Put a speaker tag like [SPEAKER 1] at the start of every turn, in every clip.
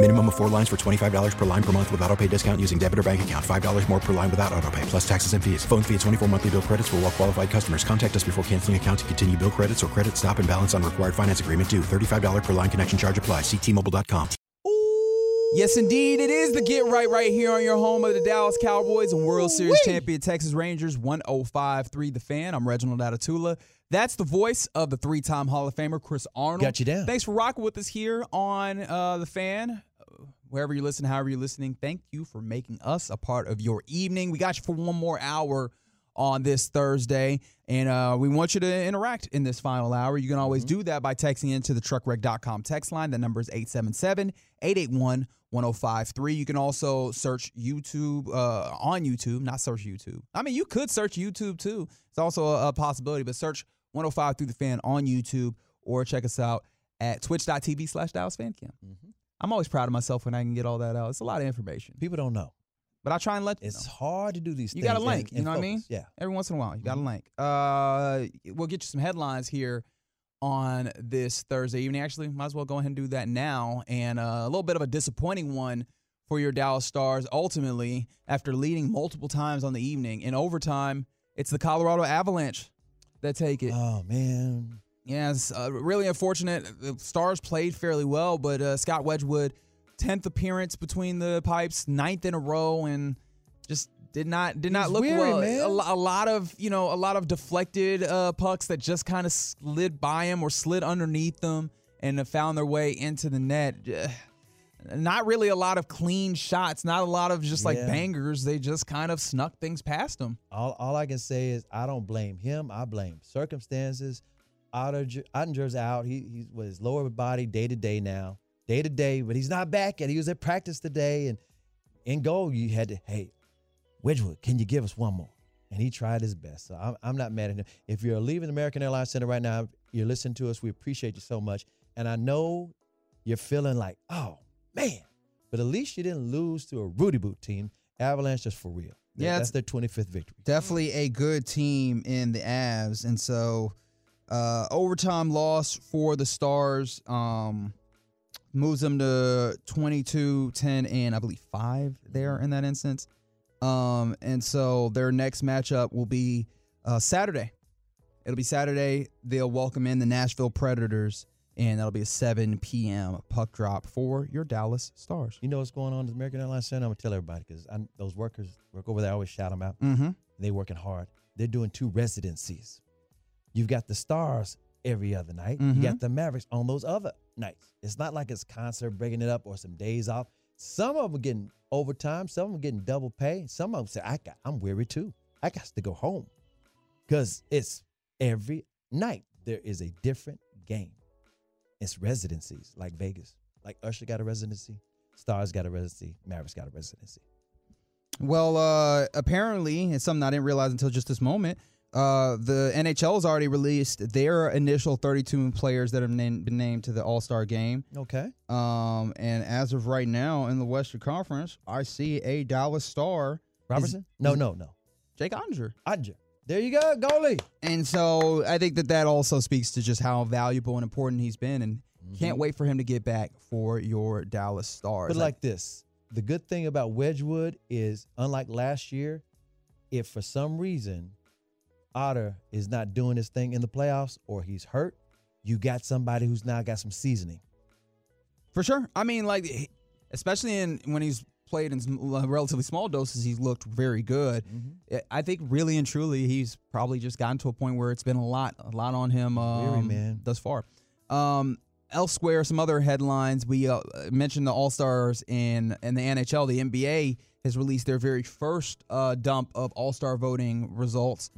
[SPEAKER 1] Minimum of four lines for $25 per line per month with auto pay discount using debit or bank account. $5 more per line without auto pay, plus taxes and fees. Phone fee at 24 monthly bill credits for all well qualified customers. Contact us before canceling account to continue bill credits or credit stop and balance on required finance agreement due. $35 per line connection charge apply. Ctmobile.com.
[SPEAKER 2] Yes, indeed. It is the Get Right right here on your home of the Dallas Cowboys and World Series champion Texas Rangers 105.3 The Fan. I'm Reginald Atatula. That's the voice of the three-time Hall of Famer Chris Arnold.
[SPEAKER 3] Got you down.
[SPEAKER 2] Thanks for rocking with us here on uh, The Fan. Wherever you listen, however you're listening, thank you for making us a part of your evening. We got you for one more hour on this Thursday, and uh, we want you to interact in this final hour. You can always do that by texting into the truckwreck.com text line. The number is 877 881 1053. You can also search YouTube uh, on YouTube, not search YouTube. I mean, you could search YouTube too. It's also a, a possibility, but search 105 through the fan on YouTube or check us out at twitch.tv slash Dallas Fan Cam. I'm always proud of myself when I can get all that out. It's a lot of information,
[SPEAKER 3] People don't know.
[SPEAKER 2] but I try and let them
[SPEAKER 3] It's
[SPEAKER 2] know.
[SPEAKER 3] hard to do these
[SPEAKER 2] You
[SPEAKER 3] things.
[SPEAKER 2] got a link,
[SPEAKER 3] and
[SPEAKER 2] you know what I mean?
[SPEAKER 3] focus. Yeah.
[SPEAKER 2] Every once in a while, you got
[SPEAKER 3] Mm-hmm.
[SPEAKER 2] a link. Uh, we'll get you some headlines here on this Thursday evening. Actually, might as well go ahead and do that now. And uh, a little bit of a disappointing one for your Dallas Stars. Ultimately, after leading multiple times on the evening in overtime, it's the Colorado Avalanche that take it.
[SPEAKER 3] Oh man.
[SPEAKER 2] Yeah, it's uh, really unfortunate. The Stars played fairly well, but uh, Scott Wedgewood, tenth appearance between the pipes, ninth in a row, and just did not did not look
[SPEAKER 3] weary,
[SPEAKER 2] well. A, a lot of you know a lot of deflected uh, pucks that just kind of slid by him or slid underneath them and found their way into the net. Not really a lot of clean shots. Not a lot of just like
[SPEAKER 3] Yeah.
[SPEAKER 2] bangers. They just kind of snuck things past him.
[SPEAKER 3] All, all I can say is I don't blame him. I blame circumstances. Oettinger's out. He he's with his lower body day to day now, day to day. But he's not back yet. He was at practice today, and in goal you had to hey, Wedgewood, can you give us one more? And he tried his best. So I'm, I'm not mad at him. If you're leaving American Airlines Center right now, you're listening to us. We appreciate you so much. And I know you're feeling like, oh man, but at least you didn't lose to a Rudy Boot team. Avalanche just for real.
[SPEAKER 2] Yeah,
[SPEAKER 3] that's their 25th victory.
[SPEAKER 2] definitely a good team in the Avs, and so uh, overtime loss for the Stars um, moves them to 22, 10, and I believe five there in that instance. Um, and so their next matchup will be uh, Saturday. It'll be Saturday. They'll welcome in the Nashville Predators, and that'll be a 7 p.m. puck drop for your Dallas Stars.
[SPEAKER 3] You know what's going on at American Airlines Center? I'm gonna tell everybody because those workers work over there. I always shout them out.
[SPEAKER 2] Mm-hmm.
[SPEAKER 3] They working hard. They're doing two residencies. You've got the Stars every other night.
[SPEAKER 2] Mhm.
[SPEAKER 3] You got the Mavericks on those other nights. It's not like it's concert breaking it up or some days off. Some of them getting overtime. Some of them getting double pay. Some of them say, "I got, I'm weary too. I got to go home," because it's every night there is a different game. It's residencies like Vegas. Like Usher got a residency, Stars got a residency, Mavericks got a residency.
[SPEAKER 2] Well, uh, apparently, it's something I didn't realize until just this moment. Uh, the NHL has already released their initial 32 players that have named, been named to the All Star game.
[SPEAKER 3] Okay.
[SPEAKER 2] Um, and as of right now in the Western Conference, I see a Dallas Star,
[SPEAKER 3] Robertson? no,
[SPEAKER 2] is-
[SPEAKER 3] no, no.
[SPEAKER 2] Jake Oettinger.
[SPEAKER 3] Odger. There you go, goalie.
[SPEAKER 2] And so I think that that also speaks to just how valuable and important he's been, and can't wait for him to get back for your Dallas Stars.
[SPEAKER 3] But like this, the good thing about Wedgewood is, unlike last year, if for some reason Otter is not doing his thing in the playoffs or he's hurt, you got somebody who's now got some seasoning.
[SPEAKER 2] For sure. I mean, like, especially in when he's played in uh, relatively small doses, he's looked very good.
[SPEAKER 3] Mm-hmm.
[SPEAKER 2] I- think really and truly, he's probably just gotten to a point where it's been a lot, a lot on him um,
[SPEAKER 3] Very, man.
[SPEAKER 2] thus far. Um, elsewhere, some other headlines. We uh, mentioned the All Stars in in the NHL. The NBA has released their very first uh, dump of All Star voting results,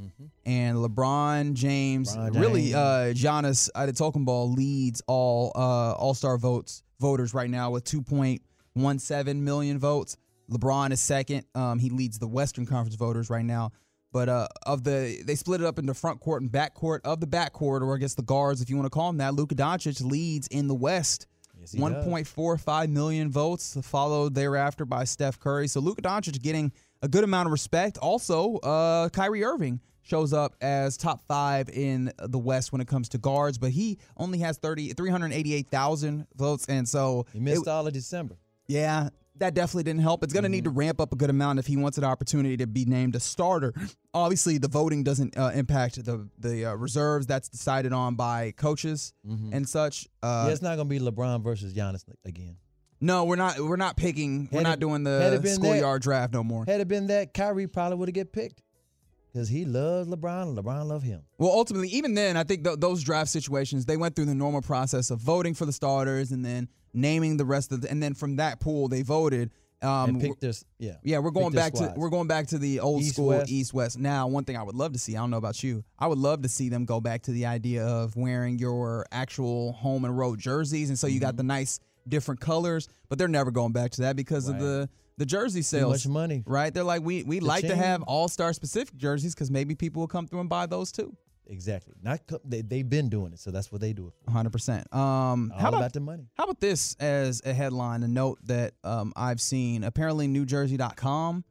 [SPEAKER 2] and LeBron James,
[SPEAKER 3] Mm-hmm. LeBron
[SPEAKER 2] really,
[SPEAKER 3] James.
[SPEAKER 2] uh, Giannis Antetokounmpo leads all uh, All Star votes voters right now with 2.17 million votes. LeBron is second. Um, he leads the Western Conference voters right now. But uh, of the, they split it up into front court and back court. Of the back court, or I guess the guards, if you want to call them that, Luka Doncic leads in the West.
[SPEAKER 3] Yes, he does.
[SPEAKER 2] 1.45 million votes, followed thereafter by Steph Curry. So Luka Doncic getting a good amount of respect. Also, uh, Kyrie Irving shows up as top five in the West when it comes to guards, but he only has 30, 388,000 votes. And so
[SPEAKER 3] He missed
[SPEAKER 2] it-
[SPEAKER 3] all of December.
[SPEAKER 2] yeah, that definitely didn't help. It's going to need to ramp up a good amount if he wants an opportunity to be named a starter. Obviously, the voting doesn't uh, impact the the uh, reserves. That's decided on by coaches and such. Uh,
[SPEAKER 3] yeah, it's not going to be LeBron versus Giannis again.
[SPEAKER 2] no, we're not. We're not picking. We're
[SPEAKER 3] Had
[SPEAKER 2] not
[SPEAKER 3] it-
[SPEAKER 2] doing the schoolyard draft no more.
[SPEAKER 3] Had it been that, Kyrie probably would have get picked because he loves LeBron and LeBron love him.
[SPEAKER 2] Well, ultimately, even then, I think th- those draft situations they went through the normal process of voting for the starters and then naming the rest of the, and then from that pool they voted. Um,
[SPEAKER 3] and pick this, yeah.
[SPEAKER 2] Yeah, we're going back to we're going back to the old
[SPEAKER 3] East,
[SPEAKER 2] school
[SPEAKER 3] West.
[SPEAKER 2] East West. Now, one thing I would love to see, I don't know about you, I would love to see them go back to the idea of wearing your actual home and road jerseys, and so you
[SPEAKER 3] Mm-hmm.
[SPEAKER 2] got the nice different colors. But they're never going back to that because of the the jersey sales.
[SPEAKER 3] much money.
[SPEAKER 2] right? They're like we we like to have all star specific jerseys because maybe people will come through and buy those too.
[SPEAKER 3] Exactly. Not they, they've been doing it, so that's what they do it for.
[SPEAKER 2] 100. percent Um, how
[SPEAKER 3] about,
[SPEAKER 2] about
[SPEAKER 3] the money.
[SPEAKER 2] How about this as a headline, a note that um, I've seen? Apparently, NewJersey.com,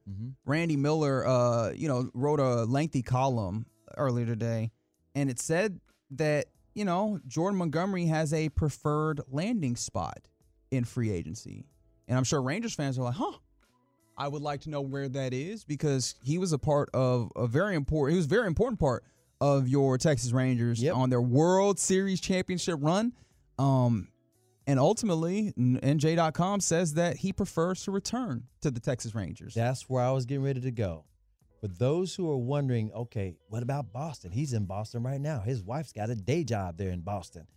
[SPEAKER 2] Randy Miller, uh, you know, wrote a lengthy column earlier today, and it said that you know Jordan Montgomery has a preferred landing spot in free agency, and I'm sure Rangers fans are like, "Huh." I would like to know where that is because he was a part of a very important. He was a very important part of your Texas Rangers
[SPEAKER 3] Yep.
[SPEAKER 2] on their World Series championship run. Um, and ultimately, NJ.com says that he prefers to return to the Texas Rangers.
[SPEAKER 3] That's where I was getting ready to go. For those who are wondering, okay, what about Boston? He's in Boston right now. His wife's got a day job there in Boston.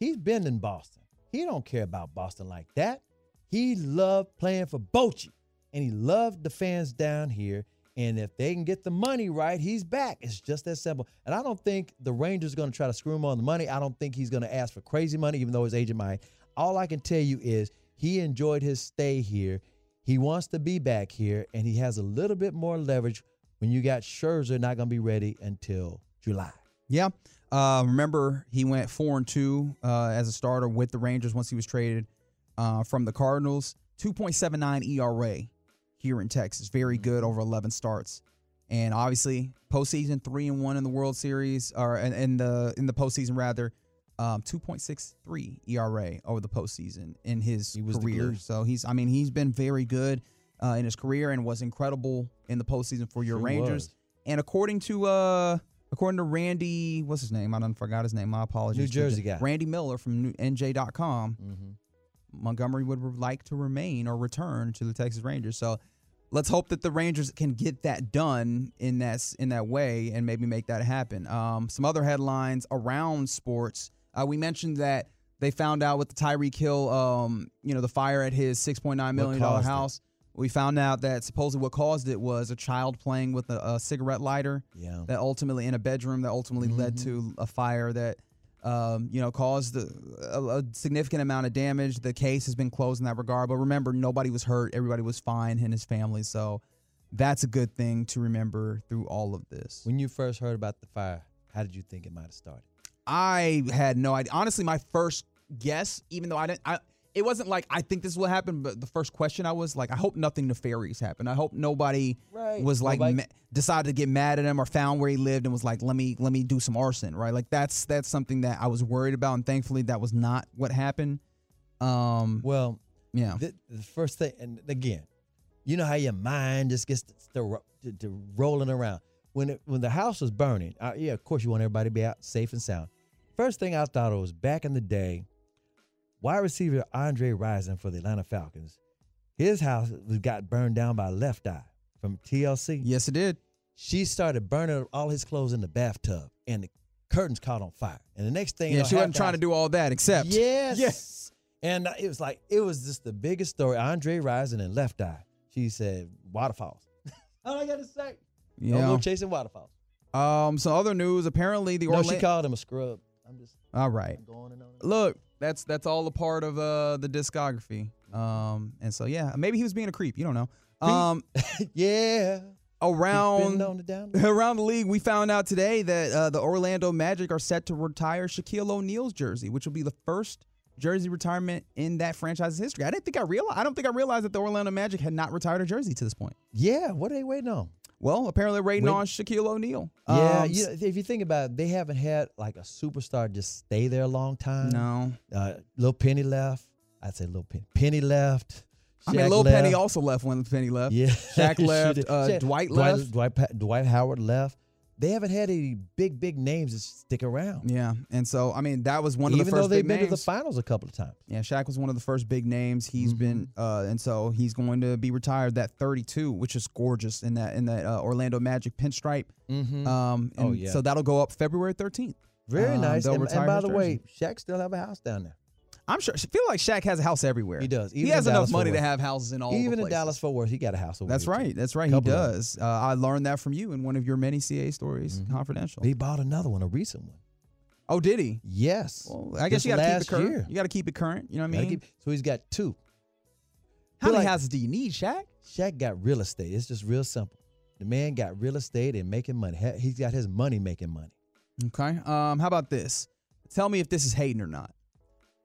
[SPEAKER 3] He's been in Boston. He don't care about Boston like that. He loved playing for Bochy, and he loved the fans down here. And if they can get the money right, he's back. It's just that simple. And I don't think the Rangers are going to try to screw him on the money. I don't think he's going to ask for crazy money, even though his agent might. All I can tell you is he enjoyed his stay here. He wants to be back here, and he has a little bit more leverage when you got Scherzer not going to be ready until July.
[SPEAKER 2] Yeah. Uh, remember, he went four and two uh, as a starter with the Rangers once he was traded uh, from the Cardinals. 2.79 ERA here in Texas. Very good over 11 starts. And obviously, postseason three and one in the World Series, or in, in the in the postseason rather, um, 2.63 ERA over the postseason in his
[SPEAKER 3] He
[SPEAKER 2] career. So he's, I mean, he's been very good uh, in his career and was incredible in the postseason for your
[SPEAKER 3] Sure
[SPEAKER 2] Rangers.
[SPEAKER 3] was.
[SPEAKER 2] And according to uh according to Randy, what's his name? I don't forgot his name. My apologies.
[SPEAKER 3] New Jersey guy.
[SPEAKER 2] Randy Miller from NJ.com.
[SPEAKER 3] Mm-hmm.
[SPEAKER 2] Montgomery would like to remain or return to the Texas Rangers. So let's hope that the Rangers can get that done in that in that way and maybe make that happen. Um, some other headlines around sports. Uh, we mentioned that they found out with the Tyreek Hill, um, you know, the fire at his six point nine million dollar
[SPEAKER 3] caused it?
[SPEAKER 2] house. We found out that supposedly what caused it was a child playing with a, a cigarette lighter
[SPEAKER 3] Yeah.
[SPEAKER 2] that ultimately in a bedroom that ultimately led to a fire that um, you know caused a, a, significant amount of damage. The case has been closed in that regard, but remember, nobody was hurt. Everybody was fine, and his family. So that's a good thing to remember through all of this.
[SPEAKER 3] When you first heard about the fire, how did you think it might have started?
[SPEAKER 2] I had no idea. Honestly, my first guess, even though I didn't, I, it wasn't like I think this will happen. But the first question I was like, I hope nothing nefarious happened. I hope nobody
[SPEAKER 3] Right.
[SPEAKER 2] was like
[SPEAKER 3] Nobody-
[SPEAKER 2] ma- decided to get mad at him or found where he lived and was like, let me let me do some arson, right? Like that's that's something that I was worried about, and thankfully that was not what happened. Um,
[SPEAKER 3] Well,
[SPEAKER 2] yeah,
[SPEAKER 3] the, the first thing, and again, you know how your mind just gets to, to, to, rolling around. When it, when the house was burning, uh, yeah, of course you want everybody to be out safe and sound. First thing I thought of was back in the day, wide receiver Andre Rison for the Atlanta Falcons. His house was- got burned down by Left Eye from TLC.
[SPEAKER 2] Yes, it did.
[SPEAKER 3] She started burning up all his clothes in the bathtub, and the curtains caught on fire. And the next thing, you
[SPEAKER 2] Yeah,
[SPEAKER 3] know,
[SPEAKER 2] she wasn't trying to do all that except.
[SPEAKER 3] Yes.
[SPEAKER 2] Yes.
[SPEAKER 3] And it was like it was just the biggest story. Andre Rison and Left Eye. She said waterfalls. all I gotta say. Don't
[SPEAKER 2] Yeah.
[SPEAKER 3] go chasing waterfalls.
[SPEAKER 2] Um. So other news. Apparently, the
[SPEAKER 3] No, she called him a scrub. I'm just
[SPEAKER 2] all right.
[SPEAKER 3] going and on.
[SPEAKER 2] Look, that's that's all a part of uh the discography. Um. And so yeah, maybe he was being a creep. You don't know. Um.
[SPEAKER 3] yeah.
[SPEAKER 2] around
[SPEAKER 3] the
[SPEAKER 2] around the league, we found out today that uh, the Orlando Magic are set to retire Shaquille O'Neal's jersey, which will be the first jersey retirement in that franchise's history. I didn't think I realized. I don't think I realized that the Orlando Magic had not retired a jersey to this point.
[SPEAKER 3] Yeah. What are they waiting on?
[SPEAKER 2] Well, apparently
[SPEAKER 3] Wait-
[SPEAKER 2] on Shaquille O'Neal.
[SPEAKER 3] Yeah.
[SPEAKER 2] Um,
[SPEAKER 3] you know, if you think about it, they haven't had like a superstar just stay there a long time.
[SPEAKER 2] no.
[SPEAKER 3] Uh, Lil Penny left. I'd say Little Penny. Penny left.
[SPEAKER 2] I mean,
[SPEAKER 3] Shaq
[SPEAKER 2] Lil Penny also left when Penny left.
[SPEAKER 3] Yeah.
[SPEAKER 2] Shaq left. Uh,
[SPEAKER 3] Shaq-
[SPEAKER 2] Dwight
[SPEAKER 3] Dwight
[SPEAKER 2] left.
[SPEAKER 3] Dwight, Pa- Dwight Howard left. They haven't had any big, big names that stick around.
[SPEAKER 2] Yeah, and so I mean that was one of
[SPEAKER 3] Even
[SPEAKER 2] the first Even
[SPEAKER 3] though they've been
[SPEAKER 2] names.
[SPEAKER 3] to the finals a couple of times.
[SPEAKER 2] Yeah, Shaq was one of the first big names. He's
[SPEAKER 3] Mm-hmm.
[SPEAKER 2] been, uh, and so he's going to be retired that 32, which is gorgeous in that in that uh, Orlando Magic pinstripe.
[SPEAKER 3] Mm-hmm.
[SPEAKER 2] Um,
[SPEAKER 3] Oh,
[SPEAKER 2] and
[SPEAKER 3] yeah.
[SPEAKER 2] So that'll go up February 13th.
[SPEAKER 3] Very
[SPEAKER 2] Um,
[SPEAKER 3] nice. And, and by the way,
[SPEAKER 2] jersey.
[SPEAKER 3] Shaq still have a house down there.
[SPEAKER 2] I'm sure. I feel like Shaq has a house everywhere.
[SPEAKER 3] He does.
[SPEAKER 2] He has enough money to have houses in all. the
[SPEAKER 3] Even in. Dallas Fort Worth, he got a house over
[SPEAKER 2] That's
[SPEAKER 3] too.
[SPEAKER 2] right. That's right. He
[SPEAKER 3] Couple
[SPEAKER 2] does. Uh, I learned that from you in one of your many CA stories, confidential.
[SPEAKER 3] He bought another one, a recent one.
[SPEAKER 2] oh, did he?
[SPEAKER 3] Yes.
[SPEAKER 2] Well, I guess
[SPEAKER 3] Just
[SPEAKER 2] you got to keep it current.
[SPEAKER 3] year.
[SPEAKER 2] You got to keep it current. You know what I mean?
[SPEAKER 3] keep- so he's got two.
[SPEAKER 2] How many
[SPEAKER 3] like-
[SPEAKER 2] houses do you need, Shaq?
[SPEAKER 3] Shaq got real estate. It's just real simple. The man got real estate and making money. He- He's got his money making money.
[SPEAKER 2] Okay. Um, how about this? Tell me if this is hating or not.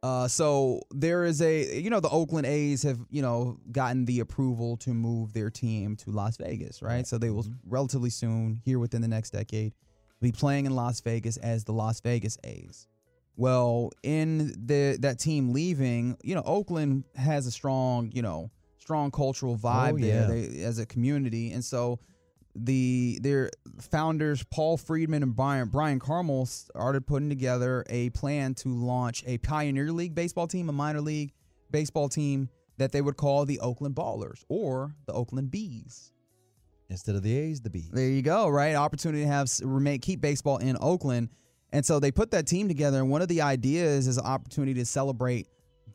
[SPEAKER 2] Uh, so there is a, you know, the Oakland A's have, you know, gotten the approval to move their team to Las Vegas, right? So they will relatively soon, here within the next decade, be playing in Las Vegas as the Las Vegas A's. Well, in the that team leaving, you know, Oakland has a strong, you know, strong cultural vibe
[SPEAKER 3] Oh,
[SPEAKER 2] there they, as a community, and so the their founders Paul Friedman and Brian Bryan Carmel started putting together a plan to launch a Pioneer League baseball team, a minor league baseball team that they would call the Oakland Ballers or the Oakland Bees.
[SPEAKER 3] Instead of the A's, the B's.
[SPEAKER 2] There you go, right? Opportunity to have remain keep baseball in Oakland. And so they put that team together and one of the ideas is an opportunity to celebrate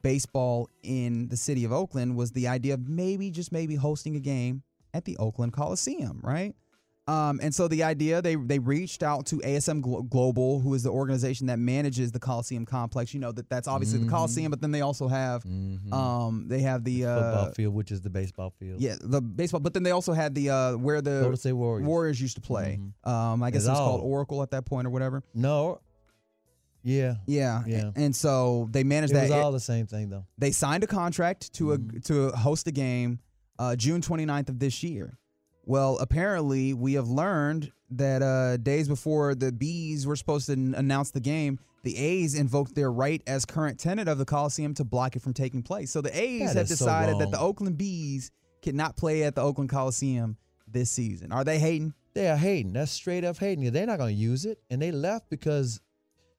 [SPEAKER 2] baseball in the city of Oakland was the idea of maybe just maybe hosting a game at the Oakland Coliseum, right? Um, and so the idea they they reached out to ASM Glo- Global, who is the organization that manages the Coliseum complex. You know that that's obviously the Coliseum, but then they also have um, they have the, uh,
[SPEAKER 3] Football field, which is the baseball field.
[SPEAKER 2] yeah, the baseball, but then they also had the uh where the
[SPEAKER 3] Golden State Warriors.
[SPEAKER 2] used to play. Um, I guess
[SPEAKER 3] It's
[SPEAKER 2] it was called Oracle at that point or whatever.
[SPEAKER 3] No. Yeah.
[SPEAKER 2] Yeah,
[SPEAKER 3] Yeah.
[SPEAKER 2] And so they managed
[SPEAKER 3] It
[SPEAKER 2] that.
[SPEAKER 3] was all the same thing, though.
[SPEAKER 2] they signed a contract to a to host a game uh, June 29th of this year. Well, apparently we have learned that uh, days before the Bees were supposed to n- announce the game, the A's invoked their right as current tenant of the Coliseum to block it from taking place. So the A's
[SPEAKER 3] That
[SPEAKER 2] have
[SPEAKER 3] is so
[SPEAKER 2] decided that the. Oakland Bees cannot play at the Oakland Coliseum this season. Are they hating?
[SPEAKER 3] They are hating. That's straight up hating. They're not going to use it, and they left because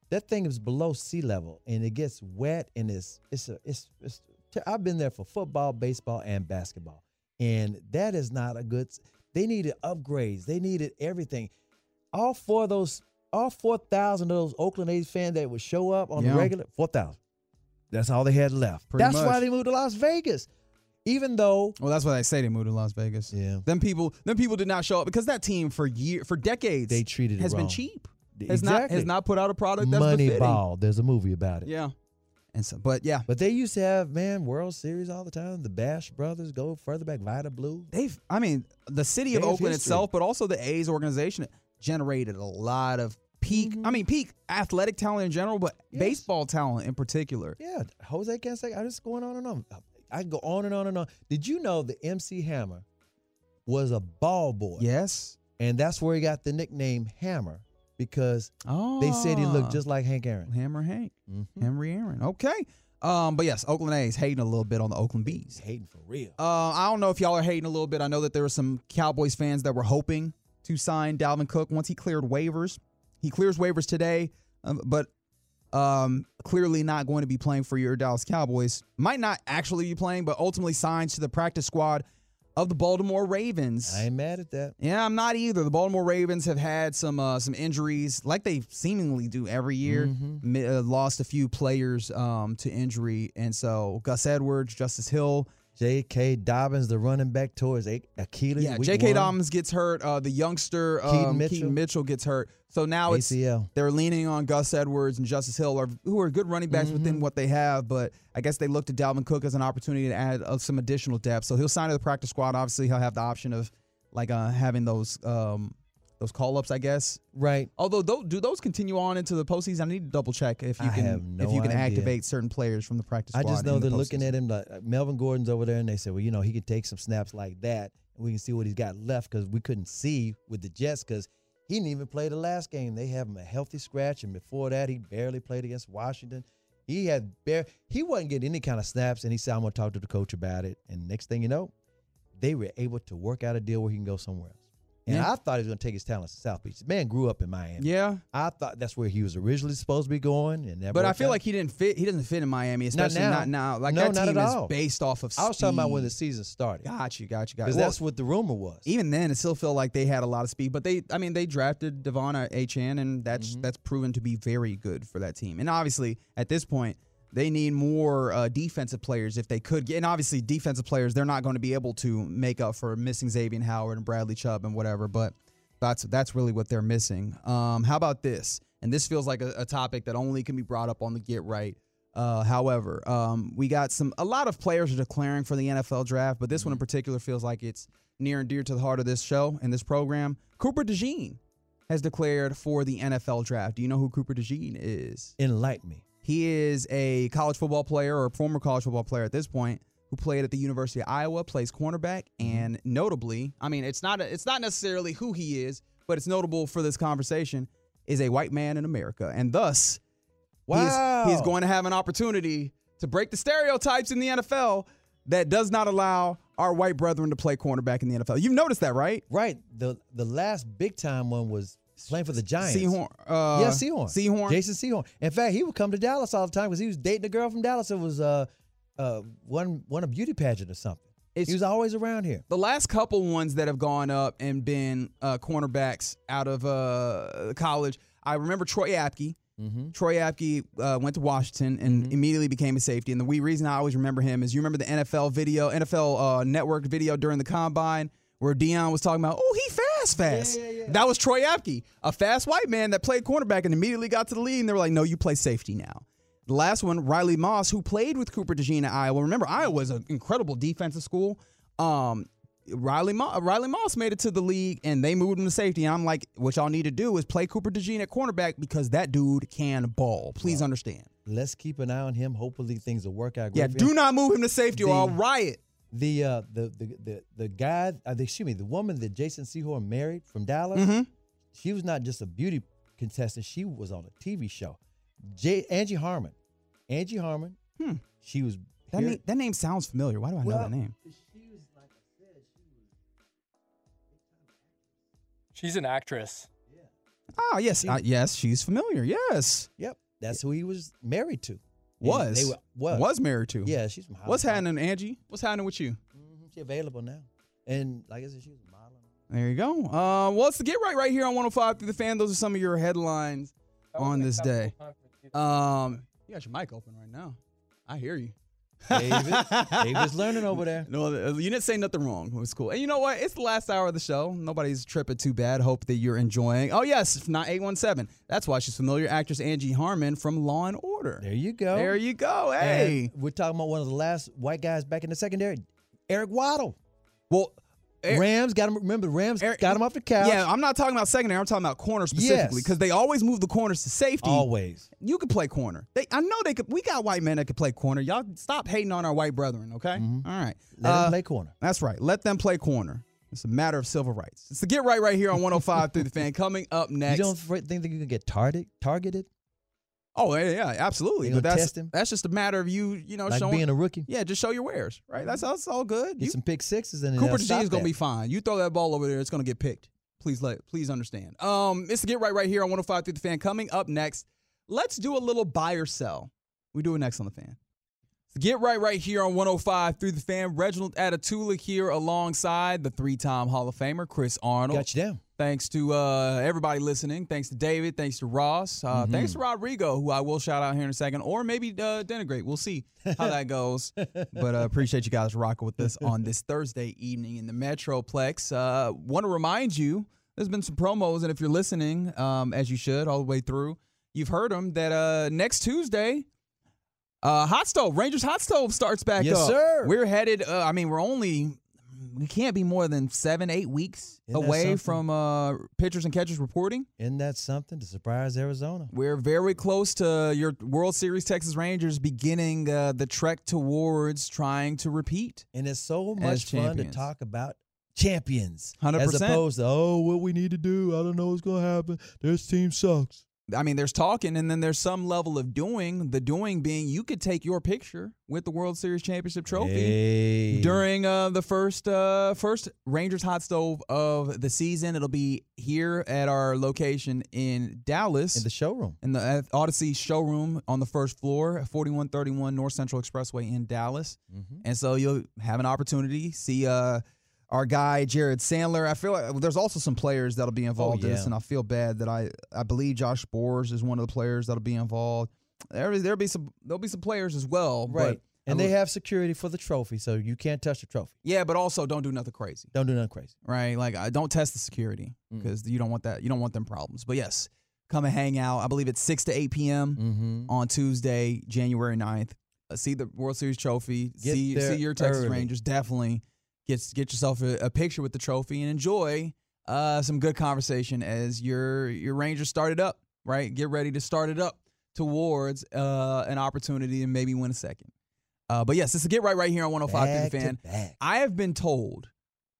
[SPEAKER 3] that thing is below sea level, and it gets wet, and it's it's a it's. it's I've been there for football, baseball, and basketball, and that is not a good. They needed upgrades. They needed everything. All four of those, all four thousand of those Oakland A's fans that would show up on
[SPEAKER 2] Yeah.
[SPEAKER 3] the regular, four thousand. That's all they had left.
[SPEAKER 2] Pretty
[SPEAKER 3] That's
[SPEAKER 2] much.
[SPEAKER 3] why they moved to Las Vegas, even though
[SPEAKER 2] Well, that's why they say they moved to Las Vegas.
[SPEAKER 3] Yeah.
[SPEAKER 2] Them people, them people did not show up because that team for year for decades
[SPEAKER 3] They treated it
[SPEAKER 2] has been cheap. Has not
[SPEAKER 3] Exactly.
[SPEAKER 2] has not put out a product that's
[SPEAKER 3] Money
[SPEAKER 2] befitting.
[SPEAKER 3] Ball. There's a movie about it.
[SPEAKER 2] Yeah. And so, but yeah,
[SPEAKER 3] But they used to have man World Series all the time. The Bash brothers go further back, Vida Blue.
[SPEAKER 2] they've. I mean, the city of
[SPEAKER 3] They
[SPEAKER 2] Oakland itself, but also the A's organization generated a lot of peak. Mm-hmm. I mean, peak athletic talent in general, but
[SPEAKER 3] Yes.
[SPEAKER 2] baseball talent in particular.
[SPEAKER 3] Yeah, Jose Canseco. I'm just going on and on. I can go on and on and on. Did you know the MC Hammer was a ball boy?
[SPEAKER 2] Yes.
[SPEAKER 3] and that's where he got the nickname Hammer because
[SPEAKER 2] Oh,
[SPEAKER 3] they said he looked just like Hank Aaron.
[SPEAKER 2] Hammer Hank,
[SPEAKER 3] Mhm.
[SPEAKER 2] Henry Aaron. Okay. Um, but yes, Oakland A's hating a little bit on the Oakland Bees.
[SPEAKER 3] Hating for real.
[SPEAKER 2] Uh, I don't know if y'all are hating a little bit. I know that there were some Cowboys fans that were hoping to sign Dalvin Cook once he cleared waivers. He clears waivers today, um, but Um, clearly not going to be playing for your Dallas Cowboys. Might not actually be playing, but ultimately signs to the practice squad of the Baltimore Ravens.
[SPEAKER 3] I ain't mad at that.
[SPEAKER 2] Yeah, I'm not either. The Baltimore Ravens have had some uh, some injuries, like they seemingly do every year.
[SPEAKER 3] Mm-hmm.
[SPEAKER 2] Uh, lost a few players um, to injury, and so Gus Edwards, Justice Hill,
[SPEAKER 3] J.K. Dobbins, the running back towards Achilles.
[SPEAKER 2] yeah, J.K.
[SPEAKER 3] one.
[SPEAKER 2] Dobbins gets hurt. Uh, the youngster um,
[SPEAKER 3] Keaton
[SPEAKER 2] Keaton,
[SPEAKER 3] Mitchell.
[SPEAKER 2] Mitchell. gets hurt. So now it's
[SPEAKER 3] ACL.
[SPEAKER 2] they're leaning on Gus Edwards and Justice Hill, are, who are good running backs
[SPEAKER 3] Mm-hmm.
[SPEAKER 2] within what they have. But I guess they look to Dalvin Cook as an opportunity to add uh, some additional depth. So he'll sign to the practice squad. Obviously, he'll have the option of like uh, having those um, those call ups, I guess.
[SPEAKER 3] Right.
[SPEAKER 2] Although tho- do those continue on into the postseason? I need to double check if you
[SPEAKER 3] I
[SPEAKER 2] can
[SPEAKER 3] have no
[SPEAKER 2] if you can
[SPEAKER 3] idea.
[SPEAKER 2] activate certain players from the practice
[SPEAKER 3] I
[SPEAKER 2] squad.
[SPEAKER 3] just know
[SPEAKER 2] in the
[SPEAKER 3] they're looking
[SPEAKER 2] postseason.
[SPEAKER 3] at him. Like, Melvin Gordon's over there, and they said, well, you know, he can take some snaps like that, and we can see what he's got left because we couldn't see with the Jets because he didn't even play the last game. They have him a healthy scratch, and before that, he barely played against Washington. He had bare. He wasn't getting any kind of snaps, and he said, "I'm going to talk to the coach about it." And next thing you know, they were able to work out a deal where he can go somewhere else. And
[SPEAKER 2] Yeah.
[SPEAKER 3] I thought he was going to take his talents to South Beach. The man grew up in Miami.
[SPEAKER 2] Yeah,
[SPEAKER 3] I thought that's where he was originally supposed to be going, and
[SPEAKER 2] but I feel
[SPEAKER 3] out.
[SPEAKER 2] like he didn't fit. He doesn't fit in Miami, especially
[SPEAKER 3] now.
[SPEAKER 2] not now. Like
[SPEAKER 3] No,
[SPEAKER 2] that
[SPEAKER 3] not
[SPEAKER 2] team is based off of.
[SPEAKER 3] I was talking about when the season started.
[SPEAKER 2] Got you, got you, got you.
[SPEAKER 3] Because
[SPEAKER 2] Well,
[SPEAKER 3] that's what the rumor was.
[SPEAKER 2] even then, it still felt like they had a lot of speed. But they, I mean, they drafted De'Von Achane, and that's
[SPEAKER 3] Mm-hmm.
[SPEAKER 2] that's proven to be very good for that team. And obviously, at this point, they need more uh, defensive players if they could get. And obviously, defensive players they're not going to be able to make up for missing Xavier Howard and Bradley Chubb and whatever. But that's that's really what they're missing. Um, how about this? And this feels like a, a topic that only can be brought up on the Get Right. Uh, however, um, we got some a lot of players are declaring for the NFL draft, but this one in particular feels like it's near and dear to the heart of this show and this program. Cooper DeJean has declared for the NFL draft. Do you know who Cooper DeJean is?
[SPEAKER 3] Enlighten me.
[SPEAKER 2] He is a college football player or a former college football player at this point who played at the University of Iowa, plays cornerback, mm-hmm. and notably, I mean, it's not a, it's not necessarily who he is, but it's notable for this conversation is a white man in America, and thus
[SPEAKER 3] Wow.
[SPEAKER 2] he's, he's going to have an opportunity to break the stereotypes in the NFL that does not allow our white brethren to play cornerback in the NFL. You've noticed that, right?
[SPEAKER 3] Right. The the last big time one was playing for the Giants.
[SPEAKER 2] Sehorn. Uh,
[SPEAKER 3] yeah, Sehorn.
[SPEAKER 2] Sehorn.
[SPEAKER 3] Jason Sehorn. In fact, he would come to Dallas all the time because he was dating a girl from Dallas that was uh uh one one a beauty pageant or something.
[SPEAKER 2] It's-
[SPEAKER 3] he was always around here.
[SPEAKER 2] The last couple ones that have gone up and been uh, cornerbacks out of uh, college, I remember Troy Apke.
[SPEAKER 3] Mm-hmm.
[SPEAKER 2] Troy Apke uh, went to Washington and immediately became a safety. And the wee reason I always remember him is you remember the NFL video, NFL uh, Network video during the combine where Deion was talking about, oh, he fast, fast. That was Troy Apke, a fast white man that played cornerback and immediately got to the league. And they were like, no, you play safety now. The last one, Riley Moss, who played with Cooper DeJean at Iowa. Remember, Iowa was an incredible defensive school. Um, Riley Mo- Riley Moss made it to the league, and they moved him to safety. And I'm like, what y'all need to do is play Cooper DeJean at cornerback because that dude can ball. Please understand.
[SPEAKER 3] Let's keep an eye on him. Hopefully things will work out.
[SPEAKER 2] Yeah,
[SPEAKER 3] great for him.
[SPEAKER 2] do not move him to safety or I'll riot.
[SPEAKER 3] The uh the the the, the guy uh, the, excuse me the woman that Jason Sehorn married from Dallas.
[SPEAKER 2] Mm-hmm.
[SPEAKER 3] She was not just a beauty contestant. She was on a TV show. J- Angie Harmon. Angie Harmon.
[SPEAKER 2] Hmm.
[SPEAKER 3] She was
[SPEAKER 2] That,
[SPEAKER 3] here-
[SPEAKER 2] name, that name sounds familiar. Why do I know that name?
[SPEAKER 4] She's an actress.
[SPEAKER 2] Oh, yes. Uh, yes, she's familiar. Yes.
[SPEAKER 3] Yep, that's who he was married to. And
[SPEAKER 2] Was.
[SPEAKER 3] they were, was
[SPEAKER 2] Was married to.
[SPEAKER 3] Yeah, she's from. Highland
[SPEAKER 2] What's happening, Angie? What's happening with you?
[SPEAKER 3] Mhm, She available now, and like I said, she was modeling.
[SPEAKER 2] There you go. Uh, well, it's the Get Right right here on 105 through the fan. Those are some of your headlines on this day. Um, you got your mic open right now. I hear you.
[SPEAKER 3] David, David's learning over there.
[SPEAKER 2] No, uh, you didn't say nothing wrong. It was cool. And you know what? It's the last hour of the show. Nobody's tripping too bad. Hope that you're enjoying. Oh, yes, not 817. That's why she's familiar. Actress Angie Harmon from Law and Order.
[SPEAKER 3] There you go.
[SPEAKER 2] There you go.
[SPEAKER 3] And
[SPEAKER 2] Hey.
[SPEAKER 3] we're talking about one of the last white guys back in the secondary, Eric Weddle.
[SPEAKER 2] Well,
[SPEAKER 3] Rams got him. Remember, the Rams
[SPEAKER 2] Eric-
[SPEAKER 3] got him off the couch.
[SPEAKER 2] yeah, I'm not talking about secondary. I'm talking about corner specifically
[SPEAKER 3] Yes.
[SPEAKER 2] because they always move the corners to safety.
[SPEAKER 3] always.
[SPEAKER 2] You could play corner. They, I know they could. We got white men that could play corner. Y'all stop hating on our white brethren, okay? All right.
[SPEAKER 3] Mm-hmm. Let
[SPEAKER 2] Uh,
[SPEAKER 3] him play corner.
[SPEAKER 2] That's right. Let them play corner. It's a matter of civil rights. It's the Get Right right here on 105 through the fan. Coming up next.
[SPEAKER 3] You don't think that you can get targeted? Targeted
[SPEAKER 2] oh, yeah, yeah, absolutely. But that's
[SPEAKER 3] test him?
[SPEAKER 2] that's just a matter of you, you know,
[SPEAKER 3] like
[SPEAKER 2] showing.
[SPEAKER 3] being a rookie?
[SPEAKER 2] yeah, just show your wares, right? That's, that's all good.
[SPEAKER 3] Get
[SPEAKER 2] You-
[SPEAKER 3] some pick sixes and
[SPEAKER 2] Cooper
[SPEAKER 3] stop
[SPEAKER 2] is gonna
[SPEAKER 3] that.
[SPEAKER 2] be fine. You throw that ball over there, it's gonna get picked. Please let please understand. Um, it's the get right right here on 105 through the fan. Coming up next, let's do a little buy or sell. We do it next on the fan. So get right right here on 105 through the fan. Reginald Atatula here alongside the three-time Hall of Famer Chris Arnold.
[SPEAKER 3] Got you down.
[SPEAKER 2] Thanks to uh, everybody listening. Thanks to David. Thanks to Ross. Uh,
[SPEAKER 3] Mm-hmm.
[SPEAKER 2] Thanks to Rodrigo, who I will shout out here in a second, or maybe uh, denigrate. We'll see how that goes. but uh, appreciate you guys rocking with us on this Thursday evening in the Metroplex. Uh, Want to remind you, there's been some promos, and if you're listening, um, as you should, all the way through, you've heard them that uh, next Tuesday. Uh, hot stove Rangers hot stove starts back
[SPEAKER 3] Yes,
[SPEAKER 2] up.
[SPEAKER 3] sir.
[SPEAKER 2] We're headed. Uh, I mean, we're only we can't be more than seven, eight weeks
[SPEAKER 3] Isn't
[SPEAKER 2] away from uh, pitchers and catchers reporting.
[SPEAKER 3] Isn't that something to surprise Arizona?
[SPEAKER 2] We're very close to your World Series Texas Rangers beginning uh, the trek towards trying to repeat.
[SPEAKER 3] And it's so much fun to talk about champions.
[SPEAKER 2] 100%.
[SPEAKER 3] As opposed to, oh, what we need to do. I don't know what's going to happen. This team sucks.
[SPEAKER 2] I mean, there's talking, and then there's some level of doing. The doing being you could take your picture with the World Series championship trophy.
[SPEAKER 3] Hey.
[SPEAKER 2] during uh, the first uh, first Rangers hot stove of the season. It'll be here at our location in Dallas.
[SPEAKER 3] in the showroom.
[SPEAKER 2] in the Audacy showroom on the first floor, 4131 North Central Expressway in Dallas.
[SPEAKER 3] Mm-hmm.
[SPEAKER 2] And so you'll have an opportunity see uh, our guy Jared Sandler. I feel like there's also some players that'll be involved in this, and I feel bad that I I believe Josh Sborz is one of the players that'll be involved. There there'll be some there'll be some players as well,
[SPEAKER 3] Right.
[SPEAKER 2] But
[SPEAKER 3] And they have security for the trophy, so you can't touch the trophy.
[SPEAKER 2] yeah, but also don't do nothing crazy.
[SPEAKER 3] Don't do nothing crazy.
[SPEAKER 2] right? Like, I don't test the security
[SPEAKER 3] Mm.
[SPEAKER 2] because you don't want that. You don't want them problems. But yes, come and hang out. I believe it's six to eight p.m.
[SPEAKER 3] Mm-hmm.
[SPEAKER 2] on Tuesday, January 9th. Uh, see the World Series trophy.
[SPEAKER 3] Get
[SPEAKER 2] see see your Texas
[SPEAKER 3] early.
[SPEAKER 2] Rangers. Definitely get get yourself a, a picture with the trophy and enjoy uh, some good conversation as your your Rangers start it up. Right, get ready to start it up towards uh, an opportunity and maybe win a second. Uh, but yes, this is get right right here on 105
[SPEAKER 3] Back
[SPEAKER 2] the fan.
[SPEAKER 3] back.
[SPEAKER 2] I have been told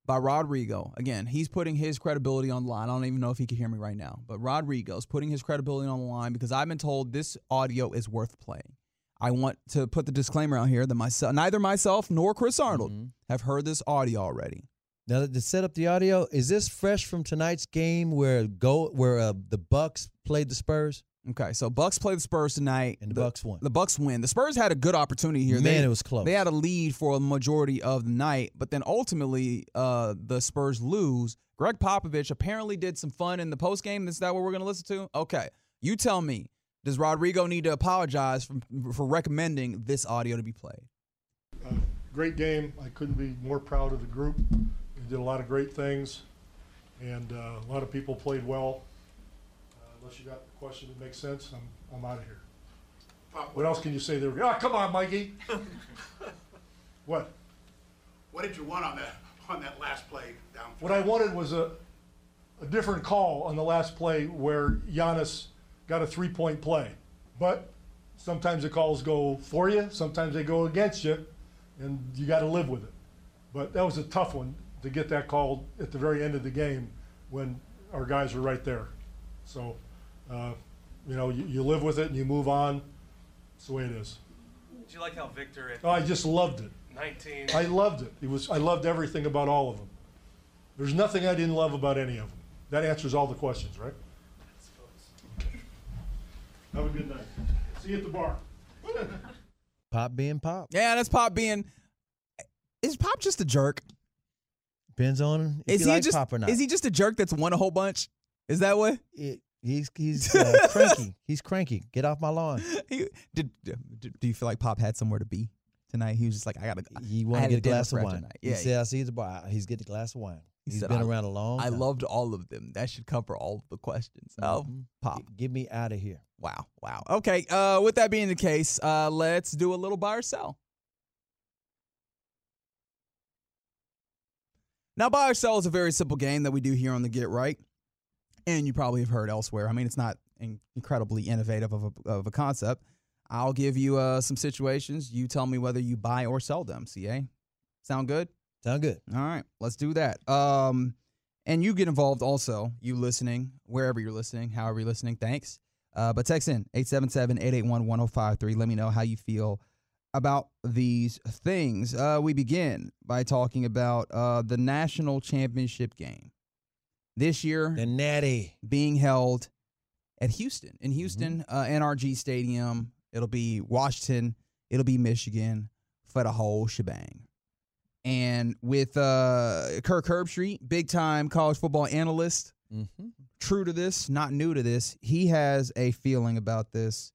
[SPEAKER 2] by Rodrigo, again, he's putting his credibility on the line. I don't even know if he can hear me right now, but Rodrigo's putting his credibility on the line because I've been told this audio is worth playing. I want to put the disclaimer out here that myself, neither myself nor Chris Arnold
[SPEAKER 3] Mhm.
[SPEAKER 2] have heard this audio already.
[SPEAKER 3] Now to set up the audio, is this fresh from tonight's game where go where uh, the Bucks played the Spurs
[SPEAKER 2] Okay, so Bucks play the Spurs tonight.
[SPEAKER 3] and the, Bucks won?
[SPEAKER 2] The Bucks win. The Spurs had a good opportunity here.
[SPEAKER 3] Man,
[SPEAKER 2] They-
[SPEAKER 3] it was close.
[SPEAKER 2] They had a lead for a majority of the night, but then ultimately uh, the Spurs lose. Gregg Popovich apparently did some fun in the post game. Is that what we're going to listen to? Okay, you tell me. Does Rodrigo need to apologize for, for recommending this audio to be played?
[SPEAKER 5] Uh, great game. I couldn't be more proud of the group. They did a lot of great things, and uh, a lot of people played well. Uh, unless you got a question that makes sense, I'm, I'm out of here. What else can you say there? Ah, come on, Mikey. what?
[SPEAKER 6] What did you want on that on that last play down?
[SPEAKER 5] What I wanted was a, a different call on the last play where Giannis got a three point play. But sometimes the calls go for you, sometimes they go against you, and you got to live with it. But that was a tough one to get that call at the very end of the game when our guys were right there. So, uh, you know, you, you live with it and you move on. That's the way it is.
[SPEAKER 7] Did you like how Victor at
[SPEAKER 5] Oh, I just loved it.
[SPEAKER 7] 19?
[SPEAKER 5] I loved it. It was I loved everything about all of them. There's nothing I didn't love about any of them. That answers all the questions, right? Have a good night. See you at the bar.
[SPEAKER 3] Pop being pop.
[SPEAKER 2] Yeah, that's Pop being. Is Pop just a jerk?
[SPEAKER 3] Depends on if
[SPEAKER 2] Is
[SPEAKER 3] you
[SPEAKER 2] he
[SPEAKER 3] like
[SPEAKER 2] just
[SPEAKER 3] pop or not.
[SPEAKER 2] is he just a jerk that's won a whole bunch? Is that what?
[SPEAKER 3] It- he's he's uh, cranky. He's cranky. Get off my lawn.
[SPEAKER 2] He, did, did do you feel like Pop had somewhere to be tonight? He was just like, I gotta.
[SPEAKER 3] He
[SPEAKER 2] I
[SPEAKER 3] want to get a
[SPEAKER 2] dinner
[SPEAKER 3] glass of
[SPEAKER 2] prep
[SPEAKER 3] wine.
[SPEAKER 2] tonight.
[SPEAKER 3] He
[SPEAKER 2] Yeah,
[SPEAKER 3] said, "I see you at the bar. He's getting a glass of wine.
[SPEAKER 2] He
[SPEAKER 3] He's
[SPEAKER 2] said,
[SPEAKER 3] been
[SPEAKER 2] I-
[SPEAKER 3] around a long
[SPEAKER 2] I
[SPEAKER 3] time.
[SPEAKER 2] loved all of them. That should cover all of the questions. Oh,
[SPEAKER 3] Mhm.
[SPEAKER 2] Pop.
[SPEAKER 3] Get me out of here.
[SPEAKER 2] Wow. Wow. Okay. Uh, with that being the case, uh, let's do a little buy or sell. Now, buy or sell is a very simple game that we do here on the Get Right, and you probably have heard elsewhere. I mean, it's not in- incredibly innovative of a, of a concept. I'll give you uh, some situations. You tell me whether you buy or sell them. Ca, sound good?
[SPEAKER 3] Sound good.
[SPEAKER 2] All right, let's do that. Um, and you get involved also, you listening, wherever you're listening, however you're listening, thanks. Uh, but text in 877-881-1053. Let me know how you feel about these things. Uh, we begin by talking about uh, the national championship game. This year
[SPEAKER 3] The natty.
[SPEAKER 2] being held at Houston. In Houston, uh, NRG Stadium, it'll be Washington, it'll be Michigan for the whole shebang. And with uh, Kirk Herbstreit, big time college football analyst,
[SPEAKER 3] Mm-hmm.
[SPEAKER 2] true to this, not new to this, he has a feeling about this.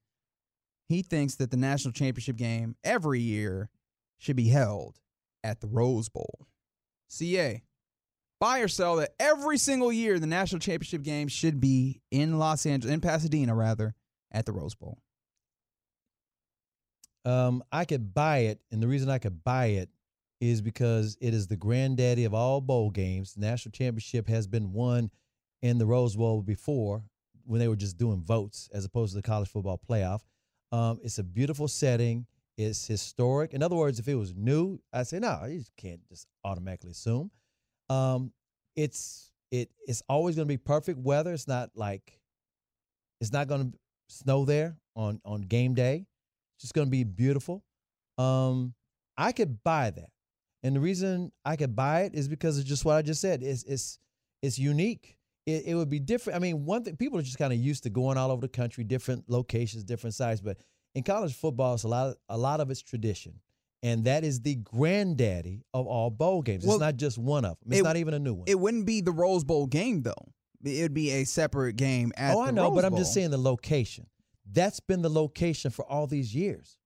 [SPEAKER 2] He thinks that the national championship game every year should be held at the Rose Bowl. CA, buy or sell that every single year the national championship game should be in Los Angeles, in Pasadena rather, at the Rose Bowl.
[SPEAKER 3] Um, I could buy it, and the reason I could buy it is because it is the granddaddy of all bowl games. The national championship has been won in the Rose Bowl before when they were just doing votes as opposed to the college football playoff. Um, it's a beautiful setting. It's historic. In other words, if it was new, I'd say no. You can't just automatically assume. Um, it's it it's always going to be perfect weather. It's not like it's not going to snow there on on game day. It's just going to be beautiful. Um, I could buy that, and the reason I could buy it is because of just what I just said. It's it's it's unique. It, it would be different. I mean, one thing people are just kind of used to going all over the country, different locations, different sites. But in college football, it's a lot. A lot of it's tradition, and that is the granddaddy of all bowl games.
[SPEAKER 2] Well,
[SPEAKER 3] it's not just one of them. It's
[SPEAKER 2] it-
[SPEAKER 3] not even a new one.
[SPEAKER 2] It wouldn't be the Rose Bowl game though. It would be a separate game at
[SPEAKER 3] oh, I know,
[SPEAKER 2] Rose
[SPEAKER 3] but I'm just saying the location. That's been the location for all these years.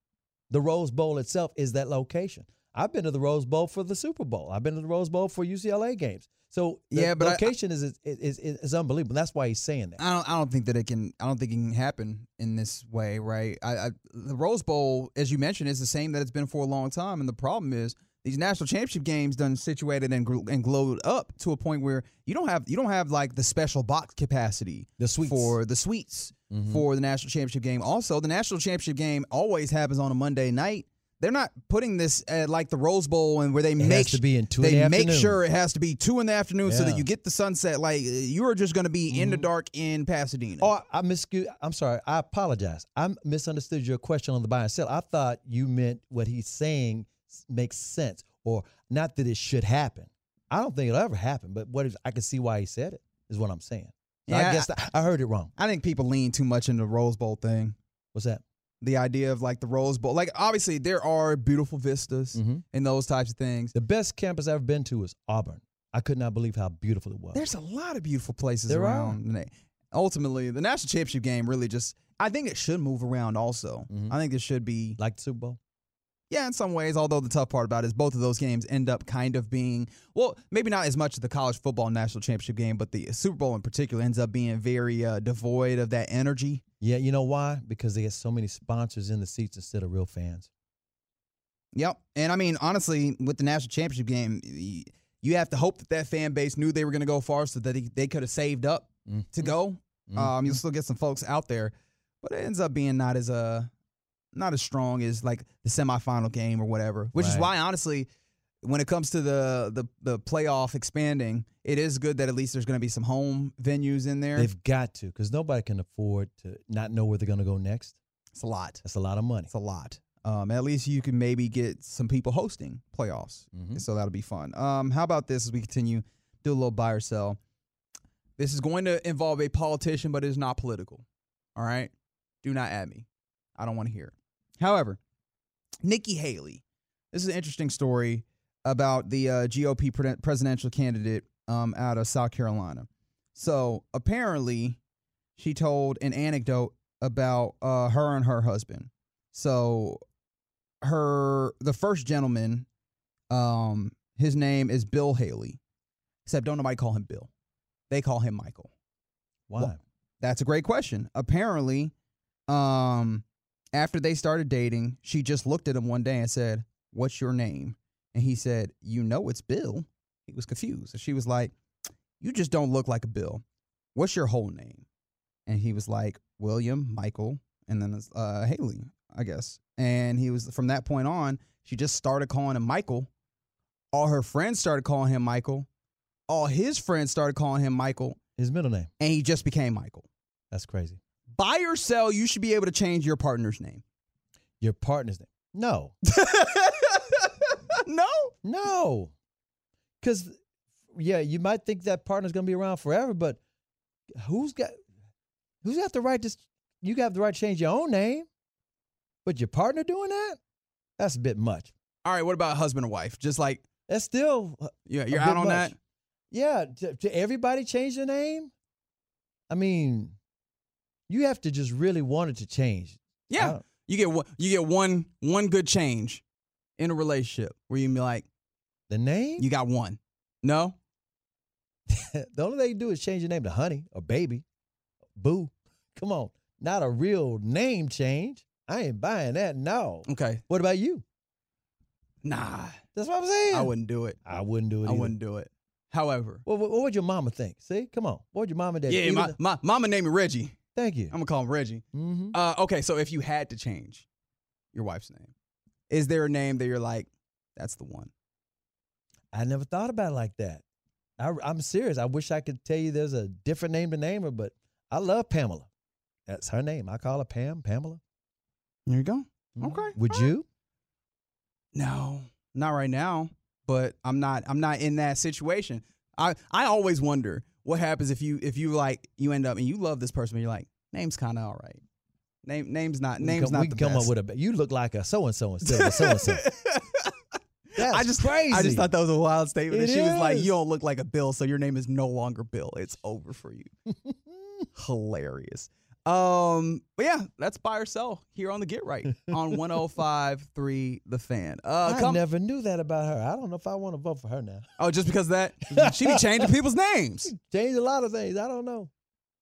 [SPEAKER 3] The Rose Bowl itself is that location. I've been to the Rose Bowl for the Super Bowl. I've been to the Rose Bowl for UCLA games. So the
[SPEAKER 2] Yeah, but I-
[SPEAKER 3] location is, is, is is unbelievable. That's why he's saying that.
[SPEAKER 2] I don't. I don't think that it can. I don't think it can happen in this way, right? I, I the Rose Bowl, as you mentioned, is the same that it's been for a long time, and the problem is these national championship games done situated and gl- and glowed up to a point where you don't have you don't have like the special box capacity
[SPEAKER 3] The suites.
[SPEAKER 2] for the suites
[SPEAKER 3] Mhm.
[SPEAKER 2] for the national championship game. Also, the national championship game always happens on a Monday night. They're not putting this at like the Rose Bowl and where they
[SPEAKER 3] It
[SPEAKER 2] make
[SPEAKER 3] to be in two in
[SPEAKER 2] they
[SPEAKER 3] the
[SPEAKER 2] make
[SPEAKER 3] afternoon.
[SPEAKER 2] sure it has to be two in the afternoon so that you get the sunset. Like you are just going to be in the mm-hmm. dark in Pasadena.
[SPEAKER 3] Oh, I miscu- I'm sorry. I apologize. I misunderstood your question on the buy and sell. I thought you meant what he's saying makes sense, or not that it should happen. I don't think it'll ever happen, but what is, I can see why he said it. Is what I'm saying. So
[SPEAKER 2] Yeah,
[SPEAKER 3] I guess I, I heard it wrong.
[SPEAKER 2] I think people lean too much into the Rose Bowl thing.
[SPEAKER 3] What's that?
[SPEAKER 2] The idea of like the Rose Bowl, like obviously there are beautiful vistas
[SPEAKER 3] Mhm.
[SPEAKER 2] and those types of things.
[SPEAKER 3] The best campus I've ever been to is Auburn. I could not believe how beautiful it was.
[SPEAKER 2] There's a lot of beautiful places
[SPEAKER 3] There
[SPEAKER 2] around. they- Ultimately, the national championship game really just. I think it should move around. Also,
[SPEAKER 3] Mhm.
[SPEAKER 2] I think it should be
[SPEAKER 3] like the Super Bowl.
[SPEAKER 2] Yeah, in some ways. Although the tough part about it is both of those games end up kind of being well, maybe not as much the college football national championship game, but the Super Bowl in particular ends up being very uh, devoid of that energy.
[SPEAKER 3] Yeah, you know why? Because they get so many sponsors in the seats instead of real fans.
[SPEAKER 2] Yep. And I mean, honestly, with the national championship game, you have to hope that that fan base knew they were going to go far so that they, they could have saved up to go. Um, you'll still get some folks out there, but it ends up being not as uh, not as strong as like the semifinal game or whatever. Which is why, honestly, when it comes to the the the playoff expanding, it is good that at least there's going to be some home venues in there.
[SPEAKER 3] They've got to, because nobody can afford to not know where they're going to go next.
[SPEAKER 2] It's a lot.
[SPEAKER 3] That's a lot of money.
[SPEAKER 2] It's a lot. Um, at least you can maybe get some people hosting playoffs.
[SPEAKER 3] Mhm.
[SPEAKER 2] So that'll be fun. Um, how about this as we continue? Do a little buy or sell. This is going to involve a politician, but it is not political. All right? Do not add me. I don't want to hear it. However, Nikki Haley. This is an interesting story about the uh, GOP pre- presidential candidate um, out of South Carolina. So apparently, she told an anecdote about uh, her and her husband. So her the first gentleman, um, his name is Bill Haley. Except don't nobody call him Bill. They call him Michael.
[SPEAKER 3] Why?
[SPEAKER 2] Well, that's a great question. Apparently, um, after they started dating, she just looked at him one day and said, What's your name? And he said, You know it's Bill. He was confused. And she was like, You just don't look like a Bill. What's your whole name? And he was like, William, Michael, and then uh, Haley, I guess. And he was from that point on, she just started calling him Michael. All her friends started calling him Michael. All his friends started calling him Michael.
[SPEAKER 3] His middle name.
[SPEAKER 2] And he just became Michael.
[SPEAKER 3] That's crazy.
[SPEAKER 2] Buy or sell, you should be able to change your partner's name.
[SPEAKER 3] Your partner's name. No.
[SPEAKER 2] no.
[SPEAKER 3] No. Because, yeah, you might think that partner's going to be around forever, but who's got Who's got the right to? You got the right to change your own name, but your partner doing that? That's a bit much.
[SPEAKER 2] All right, what about husband and wife? Just like
[SPEAKER 3] That's still.
[SPEAKER 2] yeah, you're out on
[SPEAKER 3] much.
[SPEAKER 2] that.
[SPEAKER 3] Yeah, to, to everybody change their name. I mean, you have to just really want it to change.
[SPEAKER 2] Yeah, you get one. You get one one good change in a relationship where you can be like,
[SPEAKER 3] The name?
[SPEAKER 2] you got one. No,
[SPEAKER 3] the only thing you do is change your name to Honey or Baby, Boo. Come on, not a real name change. I ain't buying that. No.
[SPEAKER 2] okay,
[SPEAKER 3] What about you?
[SPEAKER 2] nah,
[SPEAKER 3] That's what I'm saying.
[SPEAKER 2] I wouldn't do it.
[SPEAKER 3] I wouldn't do it.
[SPEAKER 2] I
[SPEAKER 3] either.
[SPEAKER 2] wouldn't do it. However,
[SPEAKER 3] What, what, what would your mama think? See, come on. What would your mama and daddy?
[SPEAKER 2] yeah, my, my mama named me Reggie.
[SPEAKER 3] Thank you.
[SPEAKER 2] I'm gonna call him Reggie.
[SPEAKER 3] hmm
[SPEAKER 2] Uh, okay, so if you had to change your wife's name, is there a name that you're like, that's the one?
[SPEAKER 3] I never thought about it like that. I, I'm serious. I wish I could tell you there's a different name to name her, but I love Pamela. That's her name. I call her Pam, Pamela.
[SPEAKER 2] There you go.
[SPEAKER 3] Mhm.
[SPEAKER 2] Okay.
[SPEAKER 3] Would you?
[SPEAKER 2] No, not right now. But I'm not. I'm not in that situation. I I always wonder what happens if you if you like you end up and you love this person, but you're like name's kind of all right. Name name's not
[SPEAKER 3] We
[SPEAKER 2] name's
[SPEAKER 3] come-
[SPEAKER 2] not
[SPEAKER 3] we
[SPEAKER 2] the
[SPEAKER 3] come
[SPEAKER 2] best.
[SPEAKER 3] up with a. You look like a so and so instead of so and so. That's
[SPEAKER 2] I just
[SPEAKER 3] crazy.
[SPEAKER 2] I just thought that was a wild statement.
[SPEAKER 3] It
[SPEAKER 2] that she was like, "You don't look like a Bill, so your name is no longer Bill. It's over for you." Hilarious. Um, but yeah, that's buy or sell here on the Get Right on 105.3 The Fan. Uh,
[SPEAKER 3] I
[SPEAKER 2] come,
[SPEAKER 3] never knew that about her. I don't know if I want to vote for her now.
[SPEAKER 2] oh, just because of that she be changing people's names.
[SPEAKER 3] Changed a lot of things. I don't know.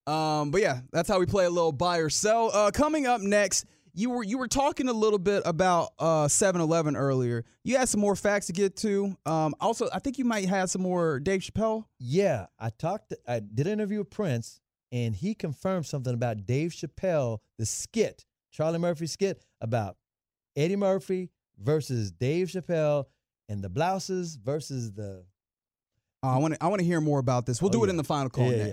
[SPEAKER 2] Um, but yeah, that's how we play a little buy or sell. Uh, coming up next, you were you were talking a little bit about uh 7-Eleven earlier. You had some more facts to get to. Um, also, I think you might have some more Dave Chappelle.
[SPEAKER 3] Yeah, I talked. I did an interview with Prince, and he confirmed something about Dave Chappelle, the skit, Charlie Murphy skit about Eddie Murphy versus Dave Chappelle, and the blouses versus the.
[SPEAKER 2] Uh, I want to I want to hear more about this. We'll
[SPEAKER 3] Oh,
[SPEAKER 2] do it
[SPEAKER 3] yeah.
[SPEAKER 2] in the final call
[SPEAKER 3] Yeah, yeah.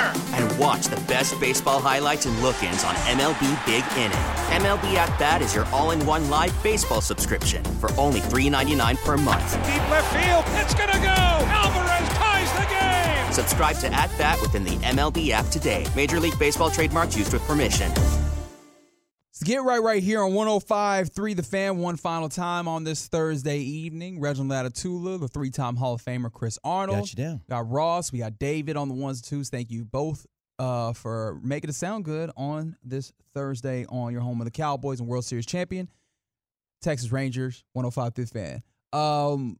[SPEAKER 8] And watch the best baseball highlights and look-ins on MLB Big Inning. MLB At Bat is your all-in-one live baseball subscription for only $3.99 per month.
[SPEAKER 9] Deep left field, it's gonna go. Alvarez ties the game.
[SPEAKER 8] Subscribe to At Bat within the MLB app today. Major League Baseball trademarks used with permission.
[SPEAKER 2] So get right right here on 105.3 The Fan one final time on this Thursday evening. Reginald Atatula, the three-time Hall of Famer Chris Arnold.
[SPEAKER 3] Got you down.
[SPEAKER 2] Got Ross. We got David on the ones and twos. Thank you both uh, for making it sound good on this Thursday on your home of the Cowboys and World Series champion, Texas Rangers, 105 The Fan. Um,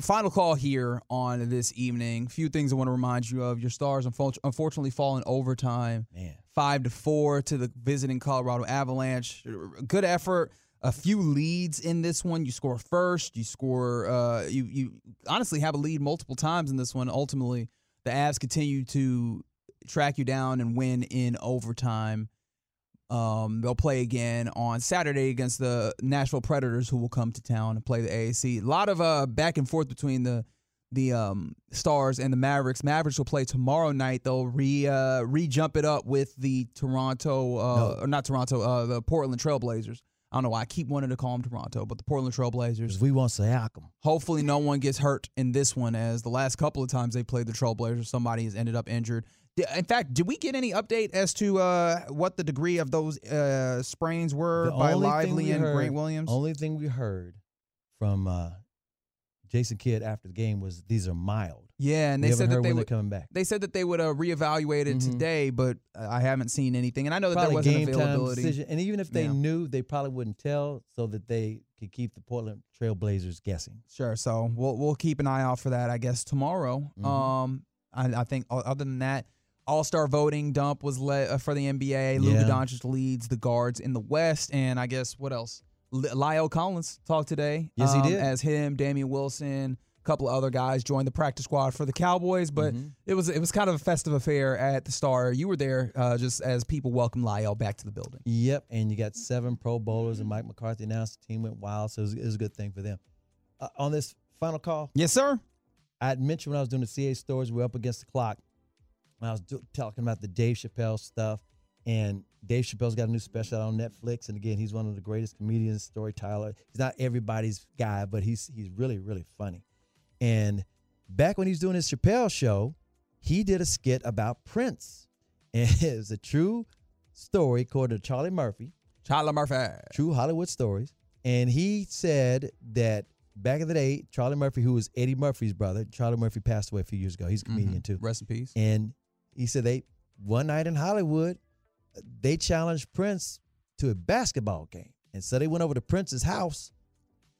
[SPEAKER 2] final call here on this evening. Few things I want to remind you of. Your stars unfortunately fall in overtime
[SPEAKER 3] Man.
[SPEAKER 2] five to four to the visiting Colorado Avalanche. Good effort. A few leads in this one. You score first. You score. Uh, you you honestly have a lead multiple times in this one. Ultimately, the Avs continue to track you down and win in overtime. Um, they'll play again on Saturday against the Nashville Predators, who will come to town and play the AAC. A lot of uh, back and forth between the the um, Stars and the Mavericks. Mavericks will play tomorrow night. They'll re uh, re jump it up with the Toronto uh,
[SPEAKER 3] No.
[SPEAKER 2] or not Toronto, uh, the Portland Trailblazers. I don't know why I keep wanting to call them Toronto, but the Portland Trailblazers.
[SPEAKER 3] we want Siakam.
[SPEAKER 2] Hopefully, no one gets hurt in this one, as the last couple of times they played the Trailblazers, somebody has ended up injured. In fact, did we get any update as to uh, what the degree of those uh, sprains were
[SPEAKER 3] The
[SPEAKER 2] by Lively
[SPEAKER 3] we
[SPEAKER 2] and
[SPEAKER 3] heard-
[SPEAKER 2] Grant Williams?
[SPEAKER 3] Only thing we heard from uh, Jason Kidd after the game was these are mild.
[SPEAKER 2] yeah, and
[SPEAKER 3] We
[SPEAKER 2] they said that they would
[SPEAKER 3] coming back.
[SPEAKER 2] They said that they would uh, reevaluate it
[SPEAKER 3] Mhm.
[SPEAKER 2] today, but uh, I haven't seen anything. And I know that
[SPEAKER 3] Probably
[SPEAKER 2] there wasn't
[SPEAKER 3] game time
[SPEAKER 2] availability.
[SPEAKER 3] decision. And even if they
[SPEAKER 2] Yeah.
[SPEAKER 3] knew, they probably wouldn't tell so that they could keep the Portland Trailblazers guessing.
[SPEAKER 2] Sure. So we'll we'll keep an eye out for that. I guess tomorrow.
[SPEAKER 3] Mhm.
[SPEAKER 2] Um, I, I think other than that, All Star voting dump was led uh, for the NBA. Luka
[SPEAKER 3] Yeah.
[SPEAKER 2] Doncic leads the guards in the West, and I guess what else? L- La'el Collins talked today.
[SPEAKER 3] Yes, he
[SPEAKER 2] um,
[SPEAKER 3] did.
[SPEAKER 2] As him, Damien Wilson, a couple of other guys joined the practice squad for the Cowboys. But
[SPEAKER 3] Mhm.
[SPEAKER 2] it was it was kind of a festive affair at the Star. You were there uh, just as people welcomed La'el back to the building.
[SPEAKER 3] Yep, and you got seven Pro Bowlers, and Mike McCarthy announced the team went wild, so it was, it was a good thing for them. Uh, on this final call,
[SPEAKER 2] Yes, sir.
[SPEAKER 3] I had mentioned when I was doing the CA stories, we are up against the clock. I was do- talking about the Dave Chappelle stuff, and Dave Chappelle's got a new special on Netflix. And again, he's one of the greatest comedians, storyteller. He's not everybody's guy, but he's he's really really funny. And back when he was doing his Chappelle show, he did a skit about Prince, and it was a true story according to Charlie Murphy.
[SPEAKER 2] Charlie Murphy.
[SPEAKER 3] True Hollywood stories. And he said that back in the day, Charlie Murphy, who was Eddie Murphy's brother, Charlie Murphy passed away a few years ago. He's a comedian
[SPEAKER 2] Mhm.
[SPEAKER 3] too.
[SPEAKER 2] Rest in peace.
[SPEAKER 3] And he said they one night in Hollywood, they challenged Prince to a basketball game. And so they went over to Prince's house,